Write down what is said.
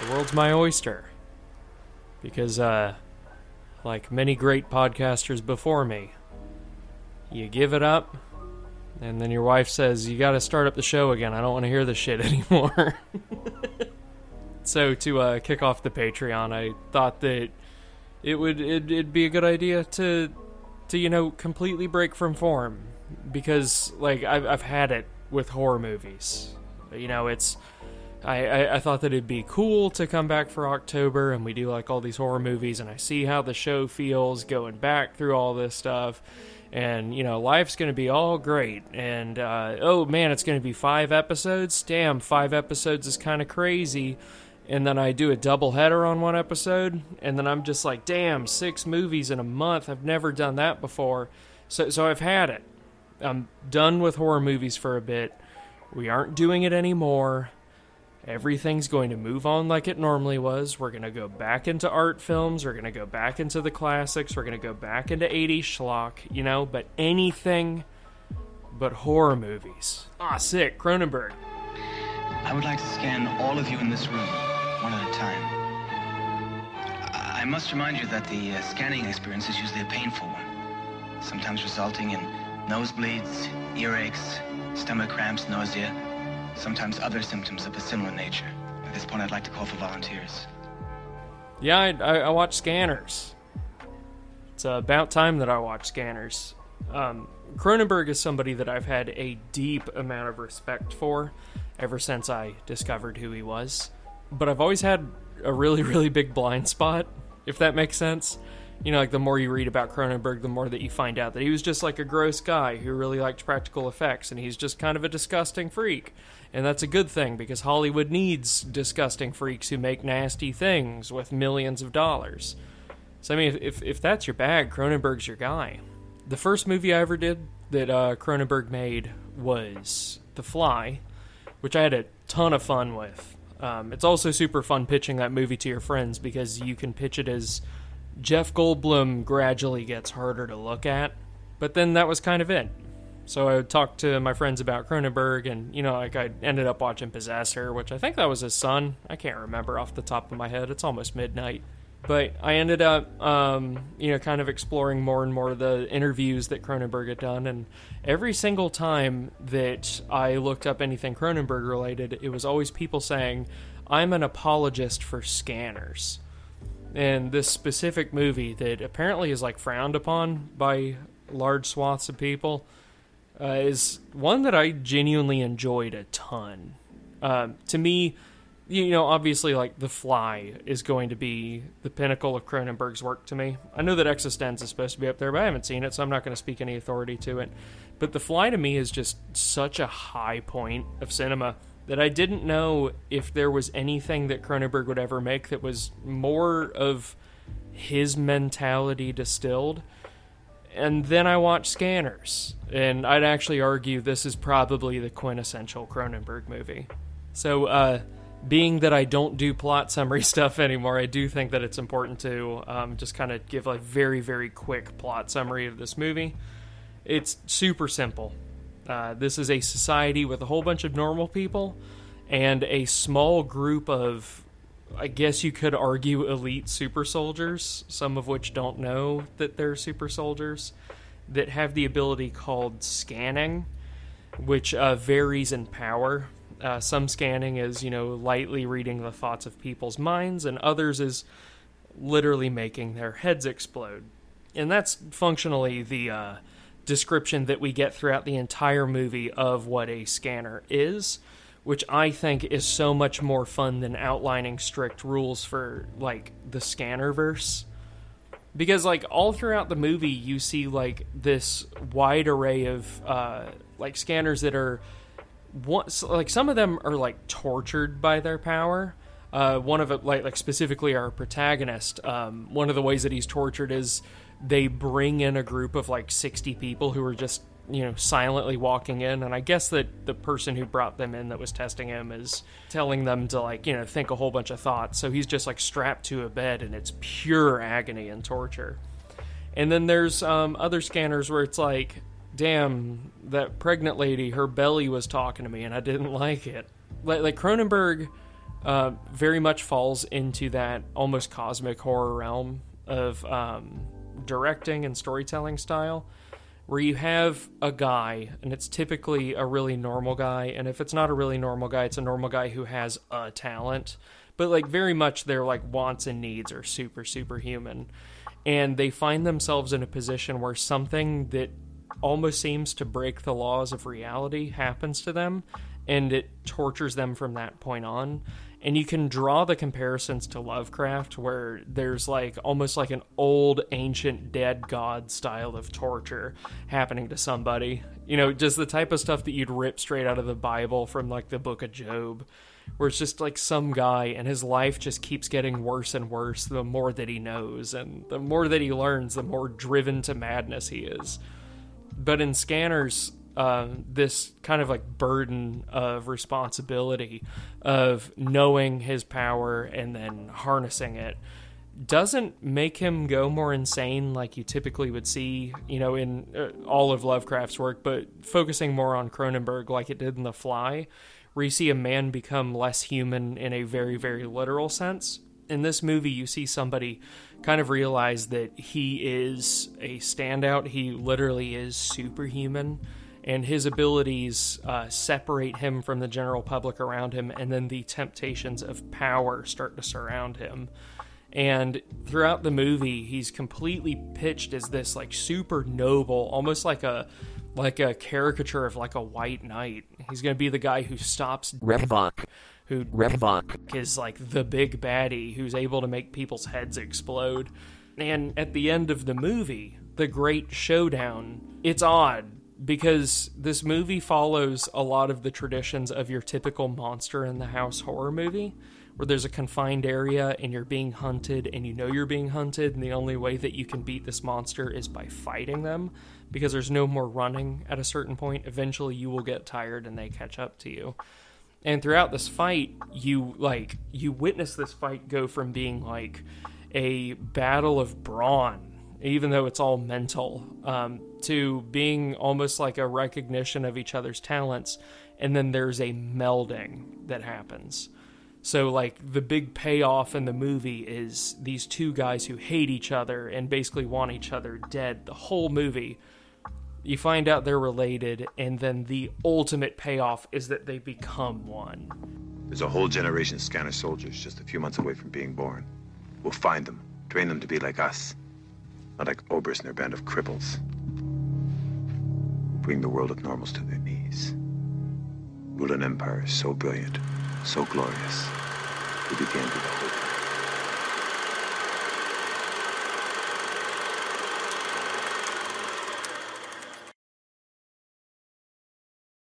the world's my oyster. Because, uh, like many great podcasters before me, you give it up, and then your wife says, You gotta start up the show again. I don't want to hear this shit anymore. so, to uh, kick off the Patreon, I thought that it would it'd, it'd be a good idea to to you know completely break from form because like I've I've had it with horror movies. You know, it's I, I, I thought that it'd be cool to come back for October and we do like all these horror movies and I see how the show feels going back through all this stuff. And you know life's gonna be all great. And uh, oh man it's gonna be five episodes? Damn five episodes is kind of crazy. And then I do a double header on one episode and then I'm just like damn six movies in a month. I've never done that before. So so I've had it. I'm done with horror movies for a bit. We aren't doing it anymore everything's going to move on like it normally was. We're going to go back into art films. We're going to go back into the classics. We're going to go back into 80s schlock, you know, but anything but horror movies. Ah, sick. Cronenberg. I would like to scan all of you in this room, one at a time. I must remind you that the uh, scanning experience is usually a painful one, sometimes resulting in nosebleeds, earaches, stomach cramps, nausea, sometimes other symptoms of a similar nature. At this point, I'd like to call for volunteers. Yeah, I, I, I watch Scanners. It's about time that I watch Scanners. Um, Cronenberg is somebody that I've had a deep amount of respect for ever since I discovered who he was. But I've always had a really, really big blind spot, if that makes sense. You know, like the more you read about Cronenberg, the more that you find out that he was just like a gross guy who really liked practical effects, and he's just kind of a disgusting freak. And that's a good thing because Hollywood needs disgusting freaks who make nasty things with millions of dollars. So, I mean, if, if, that's your bag, Cronenberg's your guy. The first movie I ever did that uh, Cronenberg made was The Fly, which I had a ton of fun with. Um, it's also super fun pitching that movie to your friends because you can pitch it as Jeff Goldblum gradually gets harder to look at. But then that was kind of it. So I would talk to my friends about Cronenberg, and you know, like I ended up watching Possessor, which I think that was his son. I can't remember off the top of my head. It's almost midnight. But I ended up, um, you know, kind of exploring more and more the interviews that Cronenberg had done, and every single time that I looked up anything Cronenberg related, it was always people saying, "I'm an apologist for scanners." And this specific movie that apparently is like frowned upon by large swaths of people uh, is one that I genuinely enjoyed a ton. Um, to me, you know, obviously, like The Fly is going to be the pinnacle of Cronenberg's work to me. I know that Existenz is supposed to be up there, but I haven't seen it, so I'm not going to speak any authority to it. But The Fly to me is just such a high point of cinema that I didn't know if there was anything that Cronenberg would ever make that was more of his mentality distilled. And then I watched Scanners, and I'd actually argue this is probably the quintessential Cronenberg movie. So, uh, being that I don't do plot summary stuff anymore, I do think that it's important to um, just kind of give a very, very quick plot summary of this movie. It's super simple. Uh, this is a society with a whole bunch of normal people and a small group of, I guess you could argue, elite super soldiers, some of which don't know that they're super soldiers, that have the ability called scanning, which uh, varies in power. Uh, some scanning is, you know, lightly reading the thoughts of people's minds, and others is literally making their heads explode. And that's functionally the uh, description that we get throughout the entire movie of what a scanner is, which I think is so much more fun than outlining strict rules for like the scanner verse. Because like all throughout the movie, you see like this wide array of uh, like scanners that are one, like some of them are like tortured by their power. Uh, one of it, like like specifically our protagonist, um, one of the ways that he's tortured is they bring in a group of like 60 people who are just you know silently walking in and i guess that the person who brought them in that was testing him is telling them to like you know think a whole bunch of thoughts. So he's just like strapped to a bed and it's pure agony and torture. And then there's um, other scanners where it's like damn that pregnant lady her belly was talking to me and i didn't like it. Like, like cronenberg uh, very much falls into that almost cosmic horror realm of um, directing and storytelling style, where you have a guy, and it's typically a really normal guy, and if it's not a really normal guy, it's a normal guy who has a talent, but like very much their like wants and needs are super superhuman, and they find themselves in a position where something that almost seems to break the laws of reality happens to them and it tortures them from that point on and you can draw the comparisons to Lovecraft where there's like almost like an old ancient dead god style of torture happening to somebody. You know, just the type of stuff that you'd rip straight out of the Bible from like the book of Job where it's just like some guy and his life just keeps getting worse and worse the more that he knows and the more that he learns the more driven to madness he is. But in Scanners uh, this kind of like burden of responsibility of knowing his power and then harnessing it doesn't make him go more insane like you typically would see, you know, in uh, all of Lovecraft's work, but focusing more on Cronenberg like it did in The Fly, where you see a man become less human in a very, very literal sense. In this movie, you see somebody kind of realize that he is a standout. He literally is superhuman and his abilities uh, separate him from the general public around him, and then the temptations of power start to surround him. And throughout the movie, he's completely pitched as this like super noble, almost like a like a caricature of like a white knight. He's gonna be the guy who stops Revok. Who Revok is like the big baddie who's able to make people's heads explode. And at the end of the movie, the great showdown, it's odd because this movie follows a lot of the traditions of your typical monster in the house horror movie where there's a confined area and you're being hunted and you know you're being hunted and the only way that you can beat this monster is by fighting them because there's no more running at a certain point. Eventually you will get tired and they catch up to you. And throughout this fight you like you witness this fight go from being like a battle of brawn even though it's all mental, um, to being almost like a recognition of each other's talents, and then there's a melding that happens. So, like, the big payoff in the movie is these two guys who hate each other and basically want each other dead. The whole movie, you find out they're related, and then the ultimate payoff is that they become one. There's a whole generation of scanner soldiers just a few months away from being born. We'll find them, train them to be like us. Not like Obrist and their band of cripples. Bring the world of normals to their knees. Rule an empire so brilliant, so glorious, we begin with a hope.